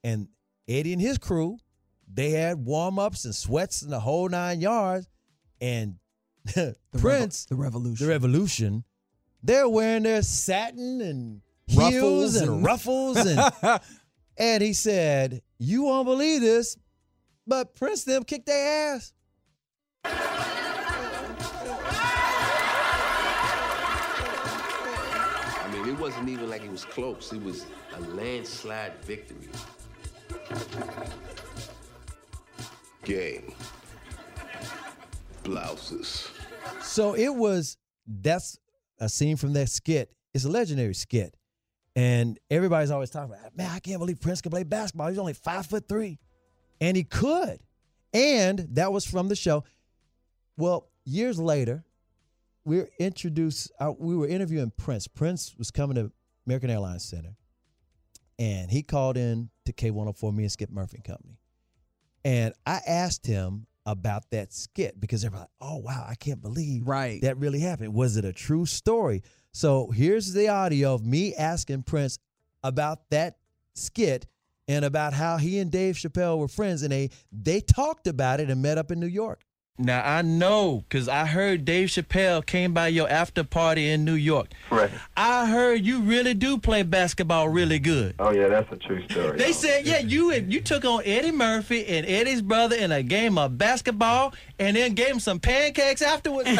[SPEAKER 3] and Eddie and his crew, they had warm ups and sweats and the whole nine yards. And
[SPEAKER 2] The revo-
[SPEAKER 3] Prince,
[SPEAKER 2] the revolution.
[SPEAKER 3] the revolution, they're wearing their satin and
[SPEAKER 2] Ruffles
[SPEAKER 3] heels and,
[SPEAKER 2] and-
[SPEAKER 3] ruffles and and he said, "You won't believe this, but Prince them kicked their ass."
[SPEAKER 10] It wasn't even like it was close. It was a landslide victory. Game. Blouses.
[SPEAKER 3] So it was. That's a scene from that skit. It's a legendary skit, and everybody's always talking about, "Man, I can't believe Prince could play basketball. He's only five foot three, and he could." And that was from the show. Well, years later, were introduced. Uh, we were interviewing Prince. Prince was coming to American Airlines Center, and he called in to K104, me and Skip Murphy and Company. And I asked him about that skit because everybody, oh wow, I can't believe
[SPEAKER 2] Right.
[SPEAKER 3] that really happened. Was it a true story? So here's the audio of me asking Prince about that skit and about how he and Dave Chappelle were friends, and they they talked about it and met up in New York.
[SPEAKER 11] Now I know because I heard Dave Chappelle came by your after party in New York.
[SPEAKER 12] Right.
[SPEAKER 11] I heard you really do play basketball really good.
[SPEAKER 12] Oh yeah, that's a true story.
[SPEAKER 11] They said, yeah, you you took on Eddie Murphy and Eddie's brother in a game of basketball, and then gave him some pancakes afterwards.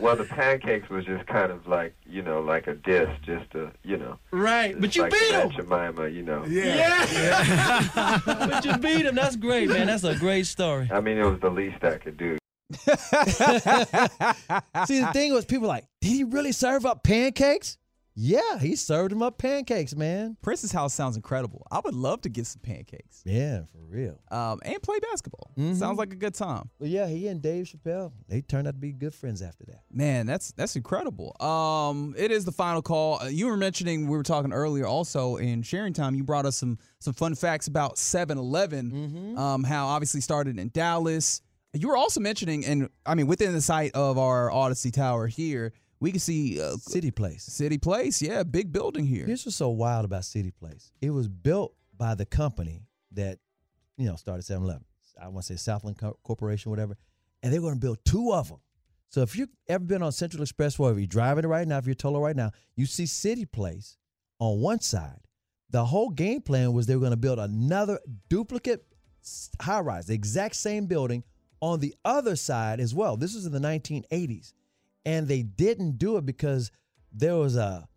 [SPEAKER 12] well, the pancakes was just kind of like you know, like a diss, just to you know.
[SPEAKER 11] right, but you
[SPEAKER 12] like
[SPEAKER 11] beat
[SPEAKER 12] Aunt
[SPEAKER 11] him.
[SPEAKER 12] Jemima, you know.
[SPEAKER 11] Yeah, but you beat him. That's great, man. That's a great story.
[SPEAKER 12] I mean, it was the least I could do.
[SPEAKER 3] See, the thing was, people were like, did he really serve up pancakes? Yeah, he served him up pancakes, man.
[SPEAKER 2] Prince's house sounds incredible. I would love to get some pancakes.
[SPEAKER 3] Yeah, for real.
[SPEAKER 2] Um, and play basketball.
[SPEAKER 3] Mhm.
[SPEAKER 2] Sounds like a good time.
[SPEAKER 3] But yeah, he and Dave Chappelle, they turned out to be good friends after that.
[SPEAKER 2] Man, that's that's incredible. Um, it is the final call. Uh, You were mentioning we were talking earlier also in sharing time. You brought us some some fun facts about 7-Eleven. Um, how obviously started in Dallas. You were also mentioning, and I mean within the site of our Audacy Tower here, we can see uh,
[SPEAKER 3] City Place.
[SPEAKER 2] City Place. Yeah, big building here.
[SPEAKER 3] Here's what's so wild about City Place. It was built by the company that, you know, started 7 Eleven. I want to say Southland Co- Corporation, whatever. And they're going to build two of them. So if you've ever been on Central Expressway, if you're driving it right now, if you're Tolo right now, you see City Place on one side. The whole game plan was they were going to build another duplicate high rise, the exact same building on the other side as well. This was in the 1980s. And they didn't do it because there was a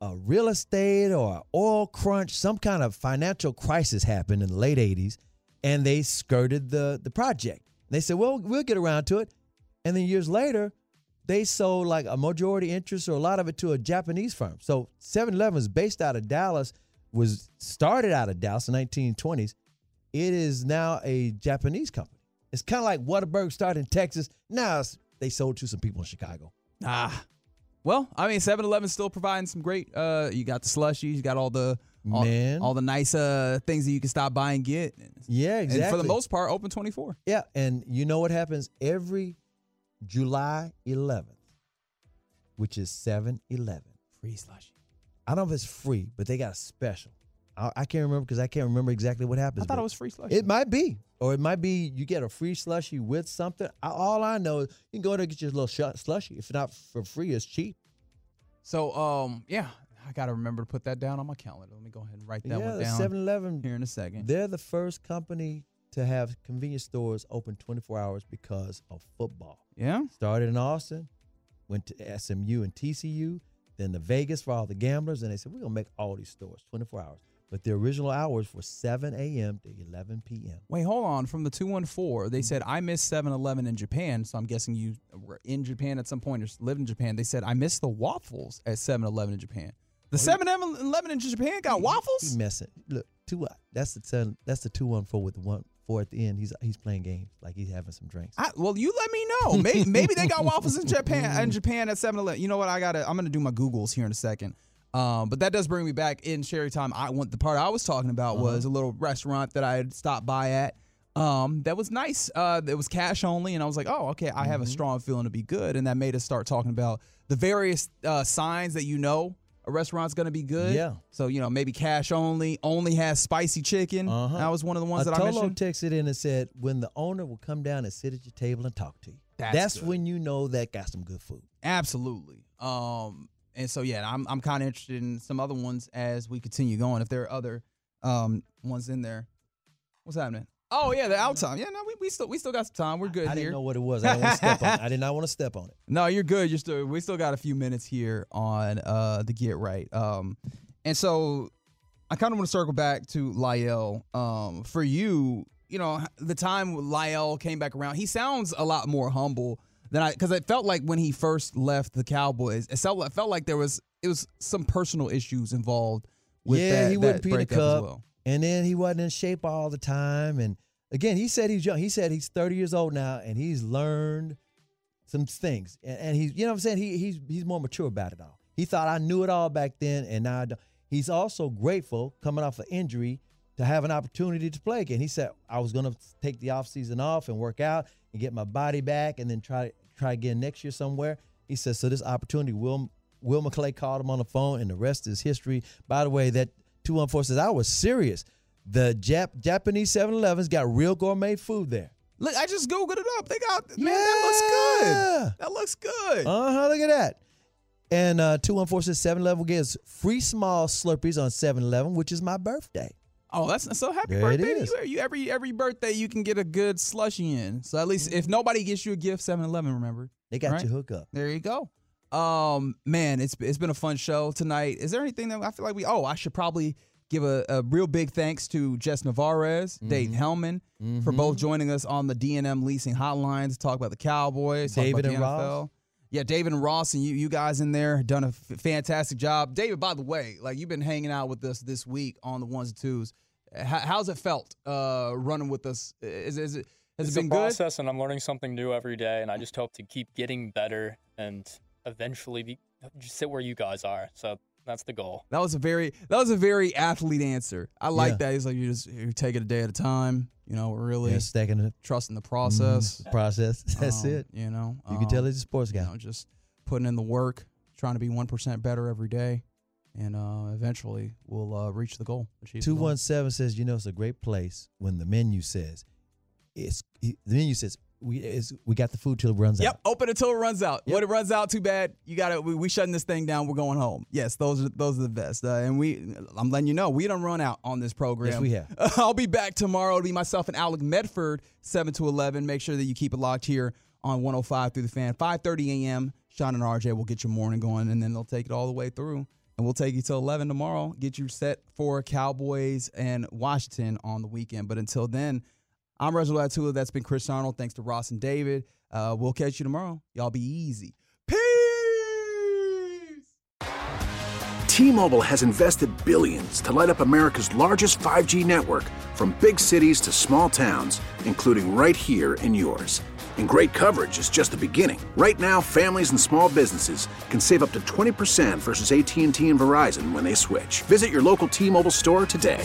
[SPEAKER 3] a real estate or oil crunch, some kind of financial crisis happened in the late 80s, and they skirted the, the project. They said, well, we'll get around to it. And then years later, they sold like a majority interest or a lot of it to a Japanese firm. So 7-Eleven is based out of Dallas, was started out of Dallas in 1920s. It is now a Japanese company. It's kind of like Whataburger started in Texas. Now it's- they sold to some people in Chicago.
[SPEAKER 2] Ah. Well, I mean, 7 Eleven still providing some great. Uh, you got the slushies, you got all the all,
[SPEAKER 3] Man.
[SPEAKER 2] all the nice uh things that you can stop by and get.
[SPEAKER 3] Yeah, exactly.
[SPEAKER 2] And for the most part, open 24.
[SPEAKER 3] Yeah, and you know what happens every July 11th, which is 7-Eleven.
[SPEAKER 2] Free slushy.
[SPEAKER 3] I don't know if it's free, but they got a special. I, I can't remember because I can't remember exactly what happens.
[SPEAKER 2] I thought
[SPEAKER 3] but
[SPEAKER 2] it was free slushy.
[SPEAKER 3] It might be, or it might be you get a free slushy with something. I, all I know is you can go there and get your little sh- slushy. If not for free, it's cheap.
[SPEAKER 2] So, um, yeah, I got to remember to put that down on my calendar. Let me go ahead and write that
[SPEAKER 3] yeah,
[SPEAKER 2] one
[SPEAKER 3] the
[SPEAKER 2] down
[SPEAKER 3] 7-Eleven.
[SPEAKER 2] here in a second.
[SPEAKER 3] They're the first company to have convenience stores open 24 hours because of football.
[SPEAKER 2] Yeah.
[SPEAKER 3] Started in Austin, went to SMU and TCU, then to Vegas for all the gamblers, and they said we're gonna make all these stores 24 hours. But the original hours were 7 a.m. to 11 p.m.
[SPEAKER 2] Wait, hold on. From the 214, they mm-hmm. said, I missed 7 Eleven in Japan. So I'm guessing you were in Japan at some point or lived in Japan. They said, I missed the waffles at 7 Eleven in Japan. The 7 Eleven in Japan got waffles?
[SPEAKER 3] He messing. Look, two. Uh, that's the ten, that's the two one four with the one four at the end. He's he's playing games like he's having some drinks.
[SPEAKER 2] I, well, you let me know. Maybe, maybe they got waffles in Japan in mm-hmm. Japan at 7-Eleven. You know what? I gotta. I'm gonna do my Googles here in a second. Um, but that does bring me back in Sherry time. I want the part I was talking about
[SPEAKER 3] Uh-huh.
[SPEAKER 2] was a little restaurant that I had stopped by at. Um, that was nice. Uh, it was cash only, and I was like, oh, okay. I have a
[SPEAKER 3] Mm-hmm.
[SPEAKER 2] strong feeling to be good, and that made us start talking about the various uh, signs that you know a restaurant's gonna be good.
[SPEAKER 3] Yeah.
[SPEAKER 2] So you know maybe cash only, only has spicy chicken.
[SPEAKER 3] Uh-huh.
[SPEAKER 2] That was one of the ones that I
[SPEAKER 3] Atolo
[SPEAKER 2] mentioned.
[SPEAKER 3] texted in and said, when the owner will come down and sit at your table and talk to you.
[SPEAKER 2] That's good.
[SPEAKER 3] when you know that got some good food.
[SPEAKER 2] Absolutely. Um, and so yeah, I'm I'm kind of interested in some other ones as we continue going. If there are other um ones in there, what's happening? Oh yeah, the out time. Yeah, no, we, we still we still got some time. We're good
[SPEAKER 3] I
[SPEAKER 2] here.
[SPEAKER 3] didn't know what it was. I didn't want to step on it. I did not want to step on it.
[SPEAKER 2] No, you're good. You're still we still got a few minutes here on uh the get right. Um and so I kind of want to circle back to La'el. Um for you, you know, the time La'el came back around, he sounds a lot more humble than I cuz it felt like when he first left the Cowboys, it felt it felt like there was it was some personal issues involved with
[SPEAKER 3] yeah,
[SPEAKER 2] that
[SPEAKER 3] he wouldn't pee the cup,
[SPEAKER 2] well.
[SPEAKER 3] and then he wasn't in shape all the time. And again, he said he's young. He said he's 30 years old now, and he's learned some things. And, and he's, you know, what I'm saying he he's he's more mature about it all. He thought I knew it all back then, and now I don't. He's also grateful coming off an injury to have an opportunity to play again. He said I was going to take the offseason off and work out and get my body back, and then try try again next year somewhere. He says so. This opportunity, Will Will McClay called him on the phone, and the rest is history. By the way, that two one four says I was serious. The Jap- Japanese 7-Elevens got real gourmet food there.
[SPEAKER 2] Look, I just googled it up. They got man, that looks good. That looks good.
[SPEAKER 3] Uh huh. Look at that. And uh, 214 says 7 Eleven gives free small Slurpees on 7 Eleven, which is my birthday.
[SPEAKER 2] Oh, that's so happy
[SPEAKER 3] There
[SPEAKER 2] birthday to you. you. Every every birthday you can get a good slushy in. So at least if nobody gets you a gift, 7-Eleven, remember.
[SPEAKER 3] They got
[SPEAKER 2] Right?
[SPEAKER 3] you hook up.
[SPEAKER 2] There you go. Um, man, it's it's been a fun show tonight. Is there anything that I feel like we? Oh, I should probably give a, a real big thanks to Jess Navarez, Dave
[SPEAKER 3] Mm-hmm.
[SPEAKER 2] Helman for both joining us on the DNM leasing hotline to talk about the Cowboys,
[SPEAKER 3] David and Ross.
[SPEAKER 2] Yeah, David and Ross and you, you guys in there done a f- fantastic job. David, by the way, like you've been hanging out with us this week on the ones and twos. How, how's it felt uh, running with us? Is, is it has
[SPEAKER 4] it's
[SPEAKER 2] it been
[SPEAKER 4] a
[SPEAKER 2] good?
[SPEAKER 4] process, and I'm learning something new every day. And I just hope to keep getting better and eventually be just sit where you guys are. So that's the goal.
[SPEAKER 2] That was a very that was a very athlete answer. I like
[SPEAKER 3] Yeah.
[SPEAKER 2] that. He's like you just you take it a day at a time. You know, we're really
[SPEAKER 3] Yeah, stacking it.
[SPEAKER 2] trusting the process.
[SPEAKER 3] Mhm. Process. That's
[SPEAKER 2] Um,
[SPEAKER 3] it.
[SPEAKER 2] You know,
[SPEAKER 3] You can tell
[SPEAKER 2] um,
[SPEAKER 3] he's a sports guy.
[SPEAKER 2] You know, just putting in the work, trying to be one percent better every day, and uh, eventually we'll uh, reach the goal. achieve the goal.
[SPEAKER 3] 217 says, you know, it's a great place when the menu says, it's the menu says, we it's, we got the food till it runs
[SPEAKER 2] Yep,
[SPEAKER 3] out.
[SPEAKER 2] Yep, open until it runs out. When it runs out, too bad. You got to we, we shutting this thing down. We're going home. Yes, those are those are the best. Uh, and we, I'm letting you know, we don't run out on this program.
[SPEAKER 3] Yes, we have.
[SPEAKER 2] I'll be back tomorrow. It'll be myself and Alec Medford, seven to eleven. Make sure that you keep it locked here on 105 through the fan. 5:30 a.m. Sean and RJ will get your morning going, and then they'll take it all the way through. And we'll take you till 11 tomorrow. Get you set for Cowboys and Washington on the weekend. But until then. I'm Reginald Atula. That's been Chris Arnold. Thanks to Ross and David. Uh, we'll catch you tomorrow. Y'all be easy. Peace!
[SPEAKER 13] T-Mobile has invested billions to light up America's largest 5G network from big cities to small towns, including right here in yours. And great coverage is just the beginning. Right now, families and small businesses can save up to 20% versus AT&T and Verizon when they switch. Visit your local T-Mobile store today.